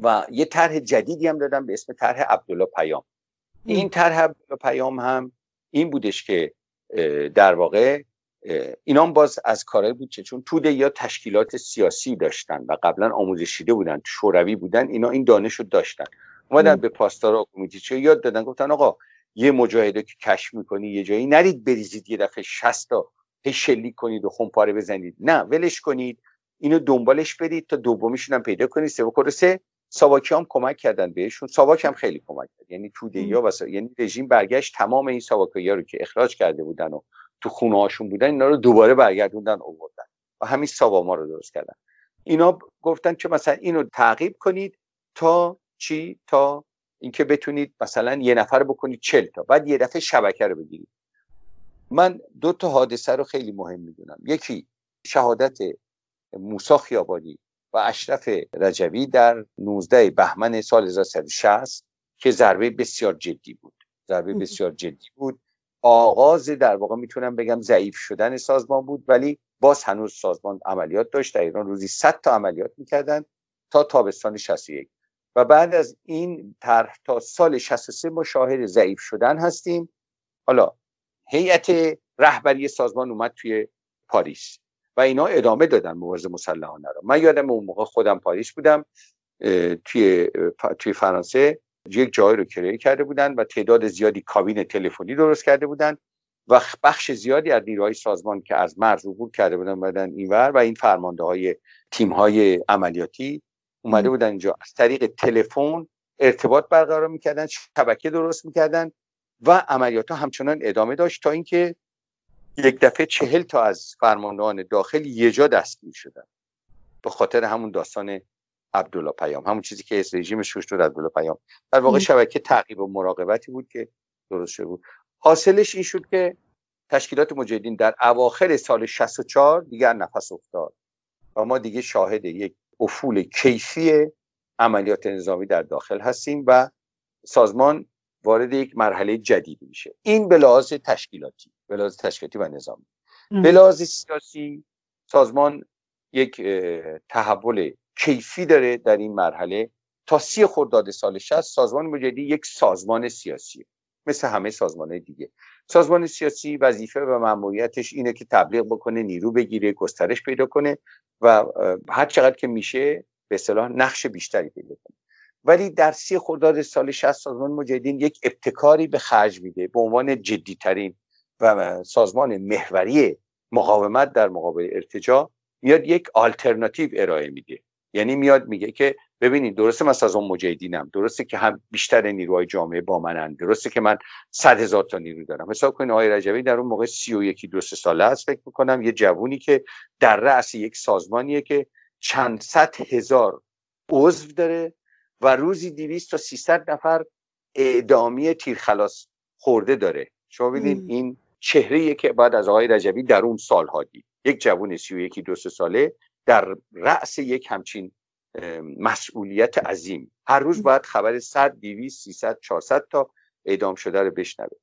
S4: و یه طرح جدیدی هم دادم به اسم طرح عبدالله پیام. این طرح عبدالله پیام هم این بودش که در واقع اینام باز از کارهایی بود که چون توده یا تشکیلات سیاسی داشتن و قبلا آموزش دیده بودن شوروی بودن اینا این دانش رو داشتن. اومدن به پاسدارا چه یاد دادن گفتن آقا یه مجاهده که کشف می‌کنی یه جایی نرید بریزید یه دفعه 60 تا هی شلیک کنید و خونپاره بزنید. نه ولش کنید. اینو دنبالش برید تا دومیشون هم پیدا کنید. سه و سه ساواکی هم کمک کردن بهشون. ساواک هم خیلی کمک کرد. یعنی توده یا و یعنی رژیم برگشت تمام این ساواکی رو که اخراج کرده بودن و تو خونه هاشون بودن اینا رو دوباره برگردوندن آوردن. و همین ساواما رو درست کردن. اینا گفتن که مثلا اینو تعقیب کنید تا چی؟ تا اینکه بتونید مثلا یه نفر بکنید چل تا. بعد یه دفعه شبکه رو بگیرید. من دو تا حادثه رو خیلی مهم می‌دونم. یکی شهادت موسا خیابانی و اشرف رجوی در 19 بهمن سال 1960 که ضربه بسیار جدی بود. ضربه بسیار جدی بود. آغاز در واقع می‌تونم بگم ضعیف شدن سازمان بود ولی باز هنوز سازمان عملیات داشت. در ایران روزی 100 تا عملیات می‌کردن تا تابستان 61 و بعد از این طرح تا سال 63 ما شاهد ضعیف شدن هستیم. حالا هیئت رهبری سازمان اومد توی پاریس و اینا ادامه دادن مبارزه مسلحانه رو. من یادم اون موقع خودم پاریس بودم توی توی فرانسه یک جای رو کرایه کرده بودن و تعداد زیادی کابین تلفنی درست کرده بودن و بخش زیادی از نیروهای سازمان که از مرز عبور کرده بودن بدن اینور و این فرمانده های تیم های عملیاتی اومده بودن اینجا. از طریق تلفن ارتباط برقرار می‌کردن شبکه درست می‌کردن و عملیات ها همچنان ادامه داشت تا اینکه یک دفعه چهل تا از فرماندهان داخل یه جا دستگیر شدن. به خاطر همون داستان عبدالله پیام. همون چیزی که از رژیم شوش شد عبدالله پیام. در واقع شبکه تعقیب و مراقبتی بود که درست شده بود. حاصلش این شد که تشکیلات مجاهدین در اواخر سال 64 دیگر نفس افتاد و ما دیگه شاهد یک افول کیفی عملیات نظامی در داخل هستیم و سازمان وارد یک مرحله جدیدی میشه. این به لحاظ تشکیلاتی به لحاظ تشکیلاتی و نظامی. به لحاظ سیاسی سازمان یک تحول کیفی داره در این مرحله. تا سی خرداد سال 60 سازمان مجاهدی یک سازمان سیاسی. مثل همه سازمان دیگه. سازمان سیاسی وظیفه و مأموریتش اینه که تبلیغ بکنه نیرو بگیره گسترش پیدا کنه و هر چقدر که میشه به اصطلاح نقش بیشتری پیدا کنه. ولی در سی خرداد سال 60 سازمان مجاهدین یک ابتکاری به خرج میده به عنوان جدیترین و سازمان محوری مقاومت در مقابل ارتجاع میاد یک آلترناتیو ارائه میده. یعنی میاد میگه که ببینید درسته من سازمان مجاهدینم درسته که هم بیشتر نیروهای جامعه با منن درسته که من صد هزار تا نیرو دارم. حساب کنید آقای رجبی در اون موقع سی و یکی دو سه ساله است فکر می‌کنم یه جوونی که در رأس یک سازمانیه که چند صد هزار عضو داره و روزی 200 تا 300 نفر اعدامی تیرخلاص خورده داره. شما ببینید این چهره که بعد از آقای رجبی در اون سالها دید. یک جوون سی و یکی دو سه ساله در رأس یک همچین مسئولیت عظیم. هر روز باید خبر 100 200 300 400 تا اعدام شده رو بشنوه.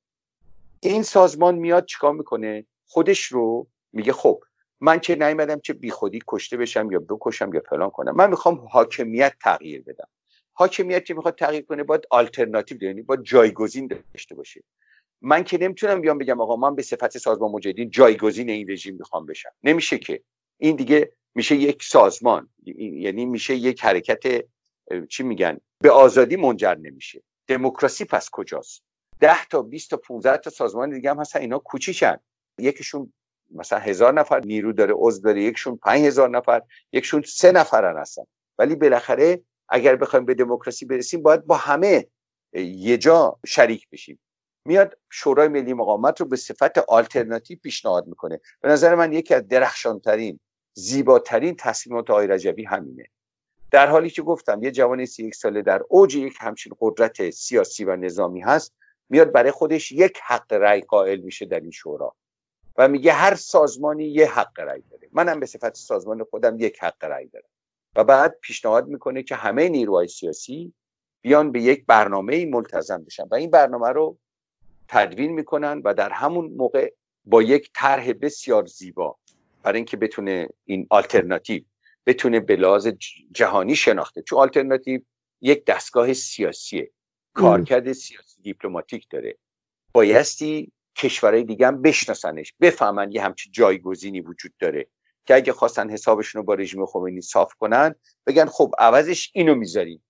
S4: این سازمان میاد چیکار می‌کنه؟ خودش رو میگه خب من که نیومدم چه بیخودی کشته بشم یا بکشم یا فلان کنم. من می‌خوام حاکمیت تغییر بدم. حاکمیت که می‌خواد تغییر کنه باید آلترناتیو یعنی باید جایگزین داشته باشه. من که نمی‌تونم بیام بگم آقا من به صفت سازمان مجاهدین جایگزین این رژیم می‌خوام بشم. نمیشه که. این دیگه میشه یک سازمان یعنی میشه یک حرکت چی میگن به آزادی منجر نمیشه. دموکراسی پس کجاست؟ ده تا 20 تا 15 تا سازمان دیگه هم هستن اینا کوچیکن یکیشون مثلا هزار نفر نیرو داره عضو داره یکشون پنج هزار نفر یکشون سه نفرن هستن ولی بالاخره اگر بخوایم به دموکراسی برسیم باید با همه یه جا شریک بشیم. میاد شورای ملی مقاومت رو به صفت آلترناتیو پیشنهاد می‌کنه. به نظر من یکی از درخشانترین زیباترین تصمیمات آقای رجبی همینه. در حالی که گفتم یه جوان سی یک ساله در اوج یک همچین قدرت سیاسی و نظامی هست میاد برای خودش یک حق رأی قائل میشه در این شورا. و میگه هر سازمانی یه حق رأی داره. منم به صفت سازمان خودم یک حق رأی دارم. و بعد پیشنهاد می‌کنه که همه نیروهای سیاسی بیان به یک برنامه ملتزم بشن. و این برنامه رو تدوین می‌کنن و در همون موقع با یک طرح بسیار زیبا برای اینکه بتونه این آلترناتیو بتونه به لحاظ جهانی شناخته. چون آلترناتیو یک دستگاه سیاسیه کارکرد سیاسی دیپلماتیک داره. بایستی کشورهای دیگه هم بشناسنش بفهمن یه همچی جایگزینی وجود داره. که اگه خواستن حسابشون رو با رژیم خمینی صاف کنن بگن خب عوضش اینو می‌ذاریم.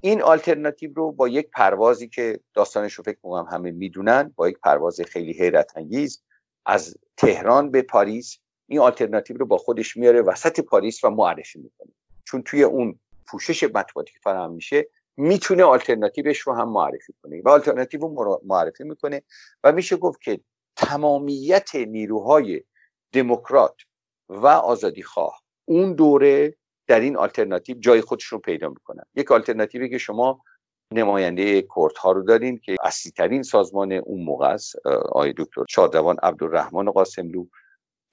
S4: این آلترناتیو رو با یک پروازی که داستانش رو فکر می‌کنم همه می‌دونن با یک پرواز خیلی حیرت انگیز از تهران به پاریس این آلترناتیو رو با خودش میاره وسط پاریس و معرفی می‌کنه. چون توی اون پوشش مطبوعاتی که فراهم میشه می‌تونه آلترناتیوش رو هم معرفی کنه و آلترناتیو رو معرفی می‌کنه و میشه گفت که تمامیت نیروهای دموکرات و آزادی خواه. اون دوره در این آلترناتیو جای خودشون پیدا می‌کنن یک آلترناتیوی که شما نماینده کورت ها رو دارین که اصلی ترین سازمان اون موقع است آقای دکتر شادوان عبدالرحمن قاسملو.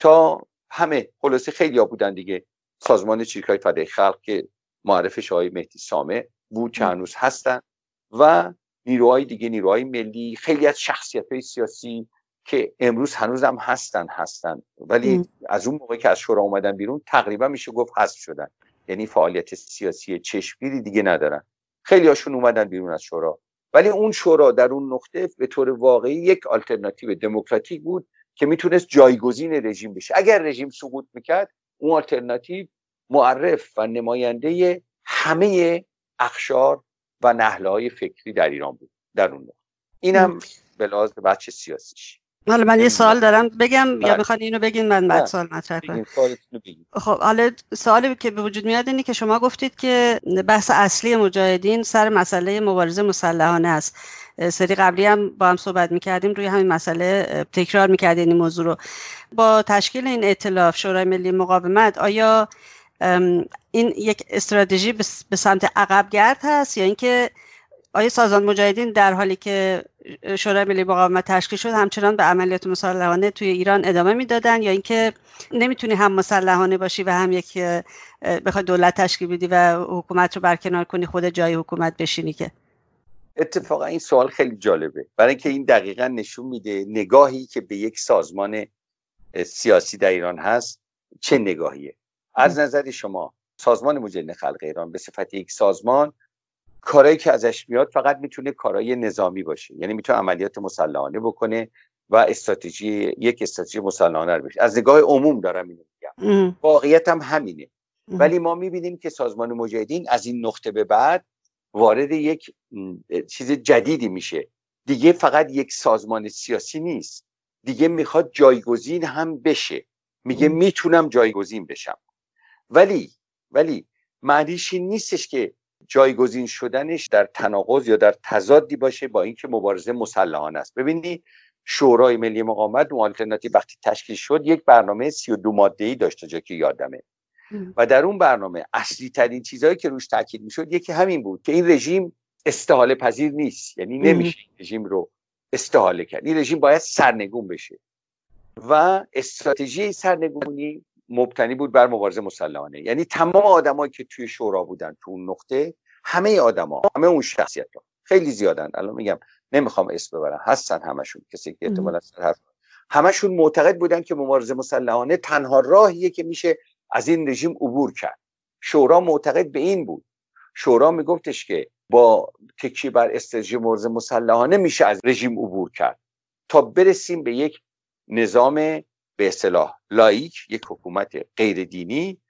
S4: تا همه خلاصه خیلی ها بودن دیگه. سازمان چیرکای فدای خلق که معرفش آقای مهدی سامه بود که هنوز هستن. و نیروهای دیگه نیروهای ملی خیلی از شخصیت های سیاسی که امروز هنوز هم هستن هستن. ولی از اون موقع که از شورا اومدن بیرون تقریبا میشه گفت حذف شدن. یعنی فعالیت سیاسی چشمگیری دیگه ندارن. خیلی هاشون اومدن بیرون از شورا. ولی اون شورا در اون نقطه به طور واقعی یک آلترناتیو دموکراتیک بود که می‌تونست جایگزین رژیم بشه. اگر رژیم سقوط می‌کرد اون آلترناتیو معرف و نماینده همه اخشار و نهله های فکری در ایران بود در اون نقطه. اینم به لحاظ بچه سیاسیش.
S2: حالا من یه سوال دارم. بگم یا بله. می‌خواد اینو بگین من بعد سوال مطرح کنم. خب حالا سوالی که به وجود میاد اینه که شما گفتید که بحث اصلی مجاهدین سر مسئله مبارزه مسلحانه است. سری قبلی هم با هم صحبت می‌کردیم روی همین مسئله تکرار می‌کردین این موضوع رو. با تشکیل این اطلاف شورای ملی مقاومت آیا این یک استراتژی به سمت عقبگرد هست یا اینکه آیا سازمان مجاهدین در حالی که شورای ملی مقاومت تشکیل شد همچنان به عملیات مسلحانه توی ایران ادامه می‌دادن یا اینکه نمی‌تونی هم مسلحانه باشی و هم یک بخوای دولت تشکیل بدی و حکومت رو برکنار کنی خود جای حکومت بشینی که؟
S4: اتفاقا این سوال خیلی جالبه. برای اینکه این دقیقا نشون میده نگاهی که به یک سازمان سیاسی در ایران هست چه نگاهیه. از نظر شما سازمان مجاهدین خلق ایران به صفت یک سازمان کارهایی که ازش میاد فقط می‌تونه کارهای نظامی باشه. یعنی می‌تونه عملیات مسلحانه بکنه و استراتژی یک استراتژی مسلحانه رو بشه. از نگاه عموم دارم اینو میگم. واقعیت هم همینه. ولی ما می‌بینیم که سازمان مجاهدین از این نقطه به بعد وارد یک چیز جدیدی میشه. دیگه فقط یک سازمان سیاسی نیست. دیگه می‌خواد جایگزین هم بشه. میگه می‌تونم جایگزین بشم. ولی ولی معنیش این نیستش که جایگزین شدنش در تناقض یا در تضادی باشه با اینکه مبارزه مسلحانه است. ببینید شورای ملی مقاومت و آلترناتیو وقتی تشکیل شد یک برنامه 32 ماده ای داشت جا که یادمه. و در اون برنامه اصلی ترین چیزهایی که روش تاکید می‌شد یکی همین بود که این رژیم استحاله پذیر نیست. یعنی نمیشه این رژیم رو استحاله کرد. این رژیم باید سرنگون بشه. و استراتژی سرنگونی مبتنی بود بر مبارزه مسلحانه یعنی تمام آدمایی که توی شورا بودن تو اون نقطه همه آدما همه اون شخصیت ها خیلی زیادن. الان میگم نمی‌خوام اسم ببرم هستن همشون. کسی که احتمالاً حرف همشون معتقد بودن که مبارزه مسلحانه تنها راهیه که میشه از این رژیم عبور کرد. شورا معتقد به این بود. شورا میگفتش که با تکیه بر استراتژی مبارزه مسلحانه میشه از رژیم عبور کرد. تا برسیم به یک نظام به اصطلاح لایک یک حکومت غیر دینی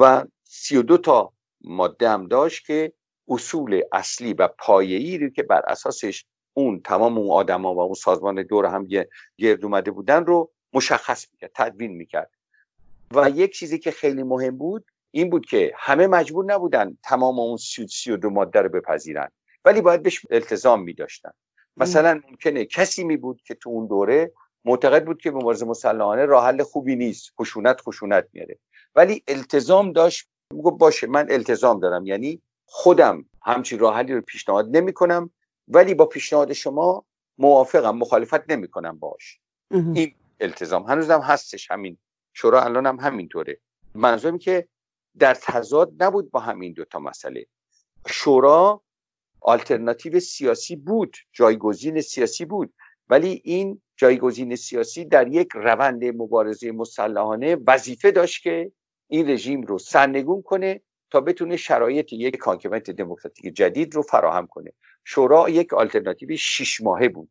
S4: و 32 تا ماده هم داشت که اصول اصلی و پایه‌ای رو که بر اساسش اون تمام اون آدما و اون سازمان دور هم گرد اومده بودن رو مشخص می‌کرد تدوین می‌کرد. و یک چیزی که خیلی مهم بود این بود که همه مجبور نبودن تمام اون سی و دو ماده رو بپذیرن ولی باید بهش التزام می مثلا ممکنه کسی می بود که تو اون دوره معتقد بود که مبارزه مسلحانه راه حل خوبی نیست. خشونت خشونت میاره. ولی التزام داشت. میگه باشه من التزام دارم. یعنی خودم همچین راه حلی رو پیشنهاد نمی کنم ولی با پیشنهاد شما موافقم مخالفت نمی کنم باش این التزام. هنوزم هستش همین. شورا الان هم همینطوره. منظورم که در تضاد نبود با همین دوتا مسئله. شورا آلترناتیو سیاسی بود. جایگزین سیاسی بود. ولی این جایگزین سیاسی در یک روند مبارزه مسلحانه وظیفه داشت که این رژیم رو سرنگون کنه تا بتونه شرایط یک حاکمیت دموکراتیک جدید رو فراهم کنه. شورا یک آلترناتیو شش ماهه بود.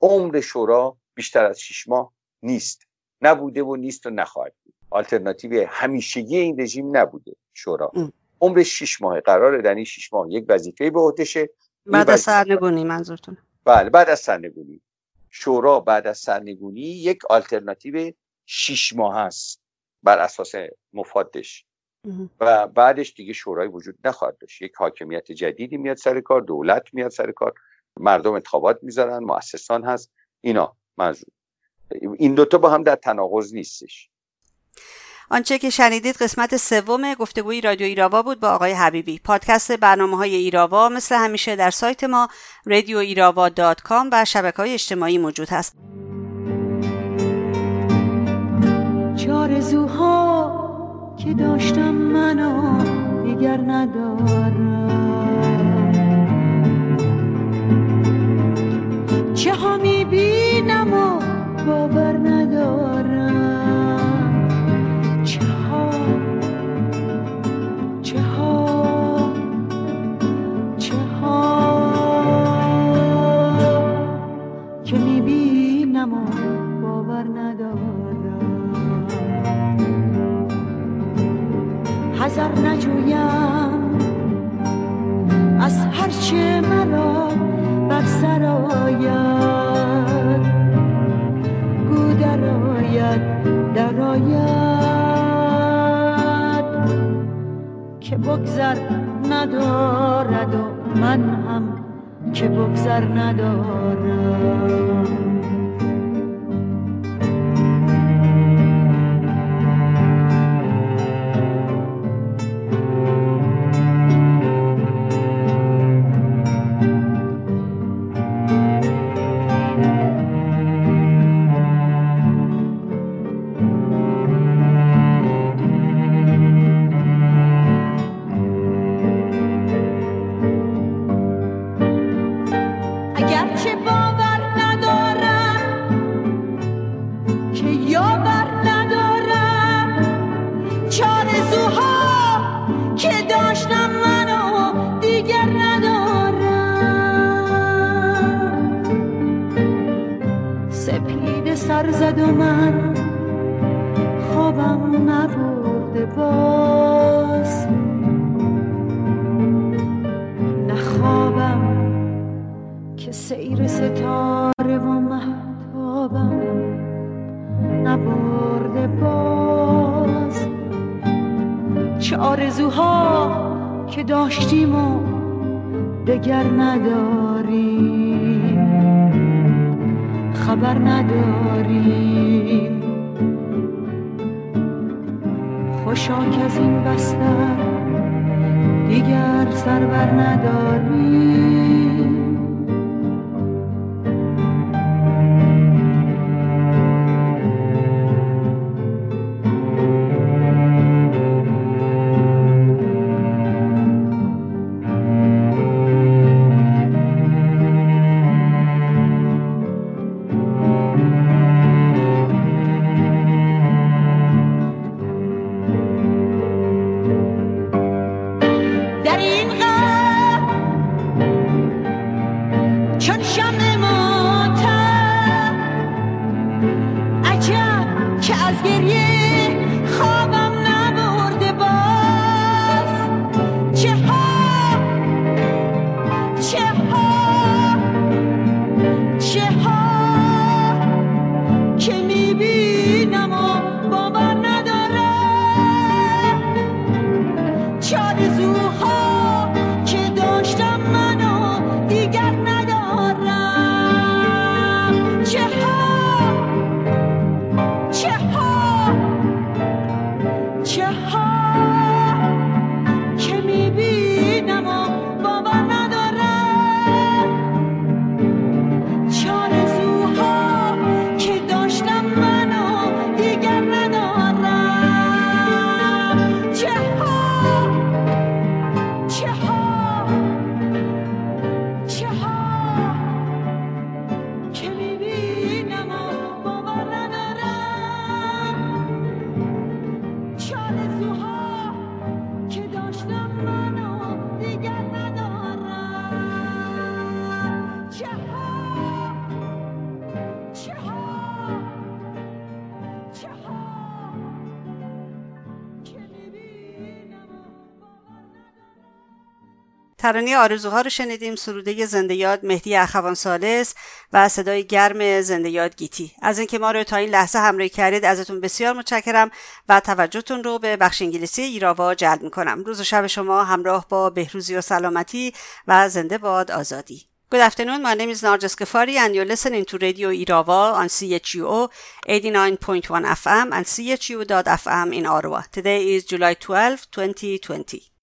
S4: عمر شورا بیشتر از شش ماه نیست. نبوده و نیست و نخواهد بود. آلترناتیو همیشگی این رژیم نبوده شورا. عمر شش ماه قرار در این شش ماه یک وظیفه به عهدهشه
S5: بعد از سرنگونی منظورتون
S4: بله بعد از سرنگونی. شورا بعد از سرنگونی یک آلترناتیو شش ماه است بر اساس مفادش. و بعدش دیگه شورای وجود نخواهد داشت. یک حاکمیت جدیدی میاد سر کار دولت میاد سر کار مردم انتخابات می‌ذارن مؤسسان هست اینا منظور. این دوتا با هم در تناقض نیستش.
S5: آنچه که شنیدید قسمت سوم گفتگوی رادیو ایراوا بود با آقای حبیبی. پادکست برنامه های ایراوا مثل همیشه در سایت ما رادیو ایراوا دات کام و شبکه های اجتماعی موجود هست. چارزوها که داشتم منو دیگر ندارم. چه ها می‌بینم و باور حذر نجویم. از هرچه مرا بر سر آید درآید درآید که بگذر ندارد و من هم که بگذر ندارم.
S2: my ترانه آرزوها رو شنیدیم سروده زنده یاد مهدی اخوان سالس و صدای گرم زنده یاد گیتی از اینکه ما رو تا این لحظه همراهی کردید ازتون بسیار متشکرم و توجهتون رو به بخش انگلیسی ایراوا جلب می‌کنم روز و شب شما همراه با بهروزی و سلامتی و زنده باد آزادی Good afternoon. My name is Narjas Kafari, and you're listening to Radio Irava on CHUO 89.1 FM and CHU.FM in Ottawa. Today is July 12, 2020.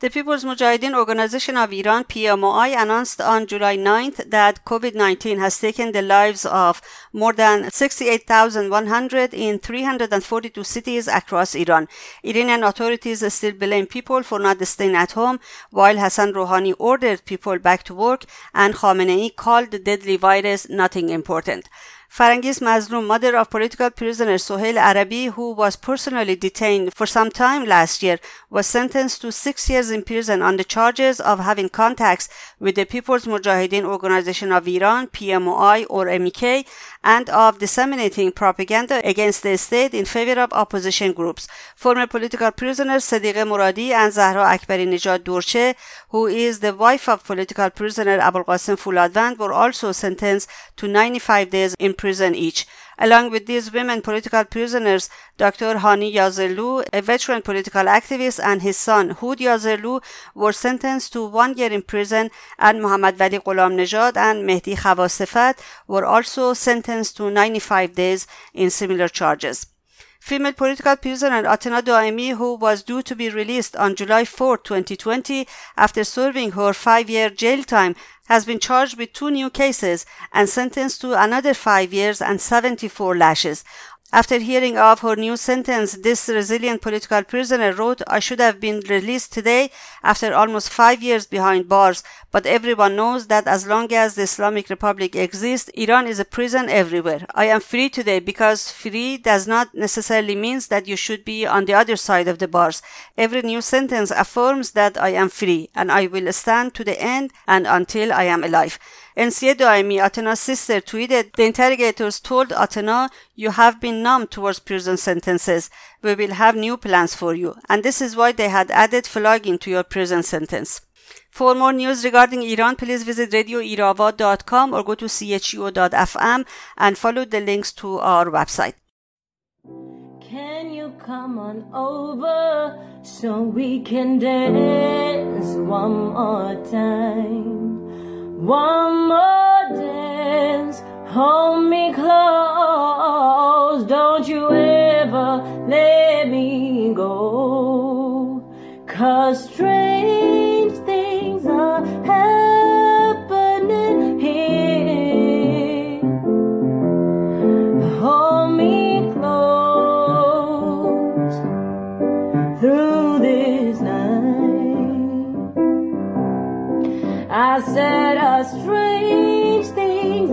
S2: The People's Mujahideen Organization of Iran, PMOI, announced on July 9th that COVID 19 has taken the lives of more than 68,100 in 342 cities across Iran. Iranian authorities still blame people for not staying at home, while Hassan Rouhani ordered people back to work and Khamenei called the deadly virus nothing important. Farangis Mazlum, mother of political prisoner Sohail Arabi, who was personally detained for some time last year, was sentenced to six years in prison on the charges of having contacts with the People's Mujahideen Organization of Iran, PMOI or MEK, and of disseminating propaganda against the state in favor of opposition groups. Former political prisoners Sadiqe Muradi and Zahra Akbari Nijad Durche, who is the wife of political prisoner Abul Qasim Fuladvand, were also sentenced to 95 days in prison each. Along with these women political prisoners, Dr. Hani Yazerlu, a veteran political activist, and his son Hud Yazerlu were sentenced to one year in prison, and Muhammad Wali Ghulam Nejad and Mehdi Khawasifat were also sentenced to 95 days in similar charges. Female political prisoner Atena Daimi, who was due to be released on July 4, 2020, after serving her five year jail time, has been charged with two new cases and sentenced to another five years and 74 lashes. After hearing of her new sentence, this resilient political prisoner wrote, I should have been released today after almost five years behind bars, but everyone knows that as long as the Islamic Republic exists, Iran is a prison everywhere. I am free today because free does not necessarily means that you should be on the other side of the bars. Every new sentence affirms that I am free and I will stand to the end and until I am alive. NCA Daimi, Atena's sister, tweeted, The interrogators told Atena, You have been numb towards prison sentences. We will have new plans for you. And this is why they had added flogging to your prison sentence. For more news regarding Iran, please visit radioirava.com or go to chuo.fm and follow the links to our website.
S6: Can you come on over so we can dance one more time? One more dance, hold me close. Don't you ever let me go. Cause strange things are happening here. I said a strange things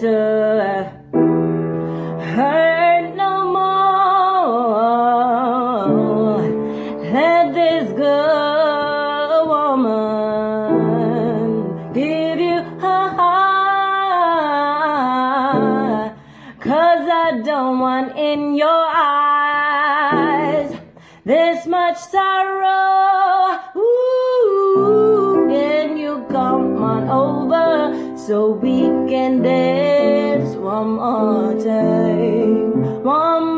S6: to uh, hurt no more. Let this good woman give you her heart. Cause I don't want in your eyes this much sorrow. Can you come on over so we can dance one more time? One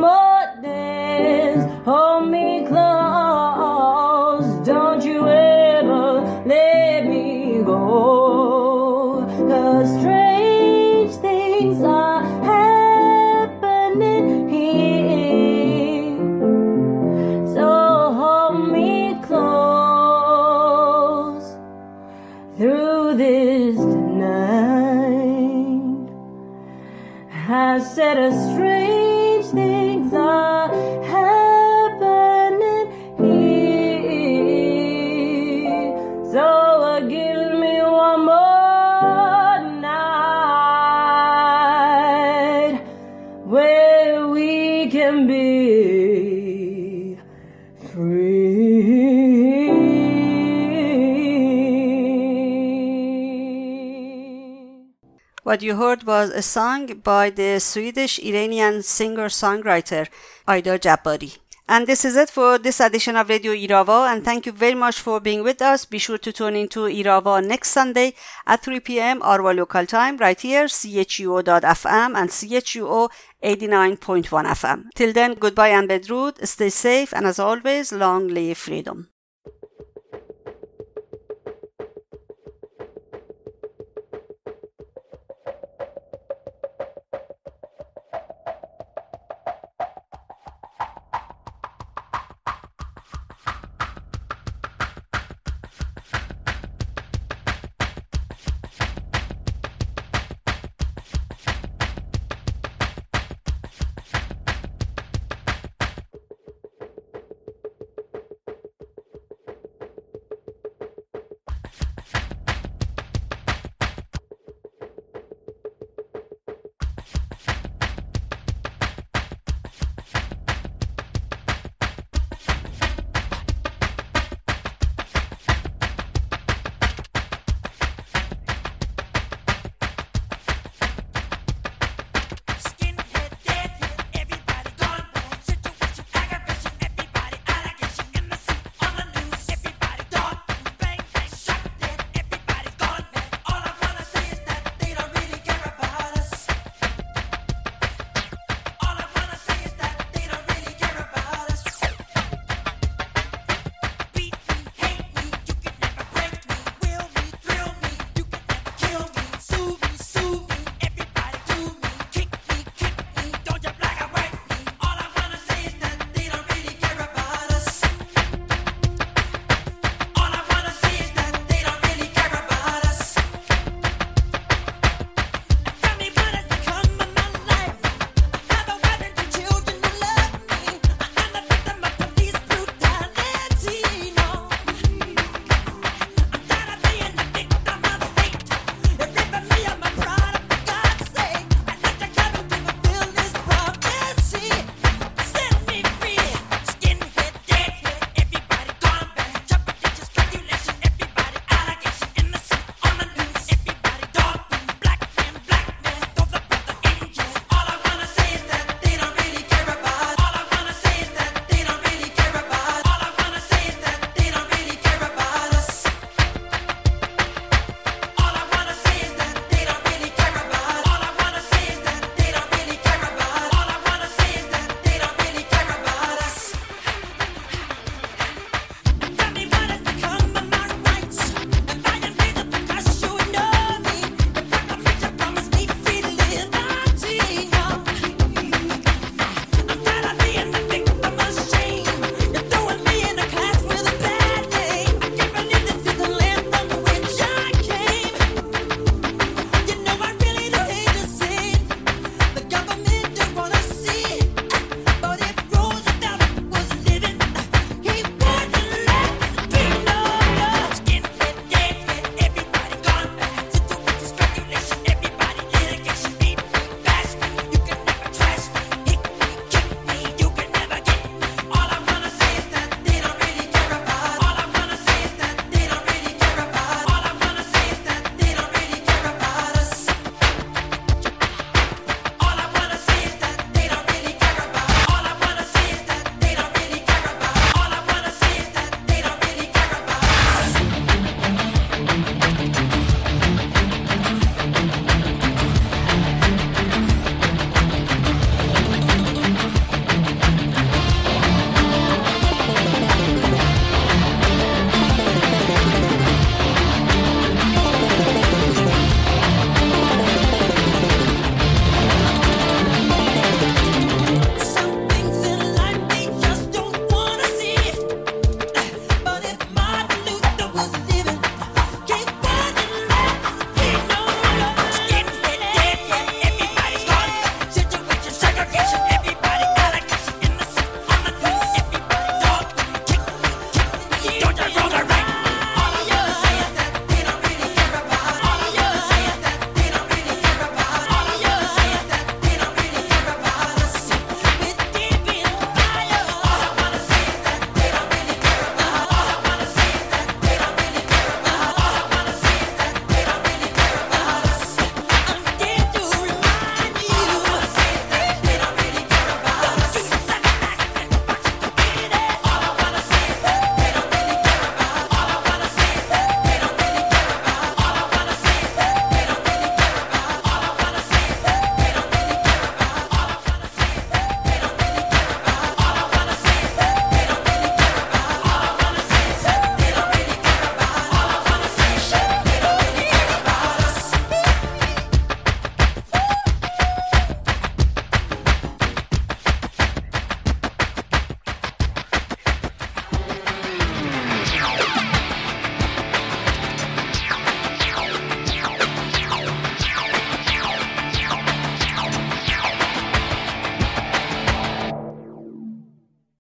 S2: What you heard was a song by the Swedish Iranian singer-songwriter Aida Jabbari. And this is it for this edition of Radio Irava. And thank you very much for being with us. Be sure to tune into Irava next Sunday at 3 p.m. our local time, right here, chuo.fm and chuo 89.1 FM. Till then, goodbye and bedrood. Stay safe. And as always, long live freedom.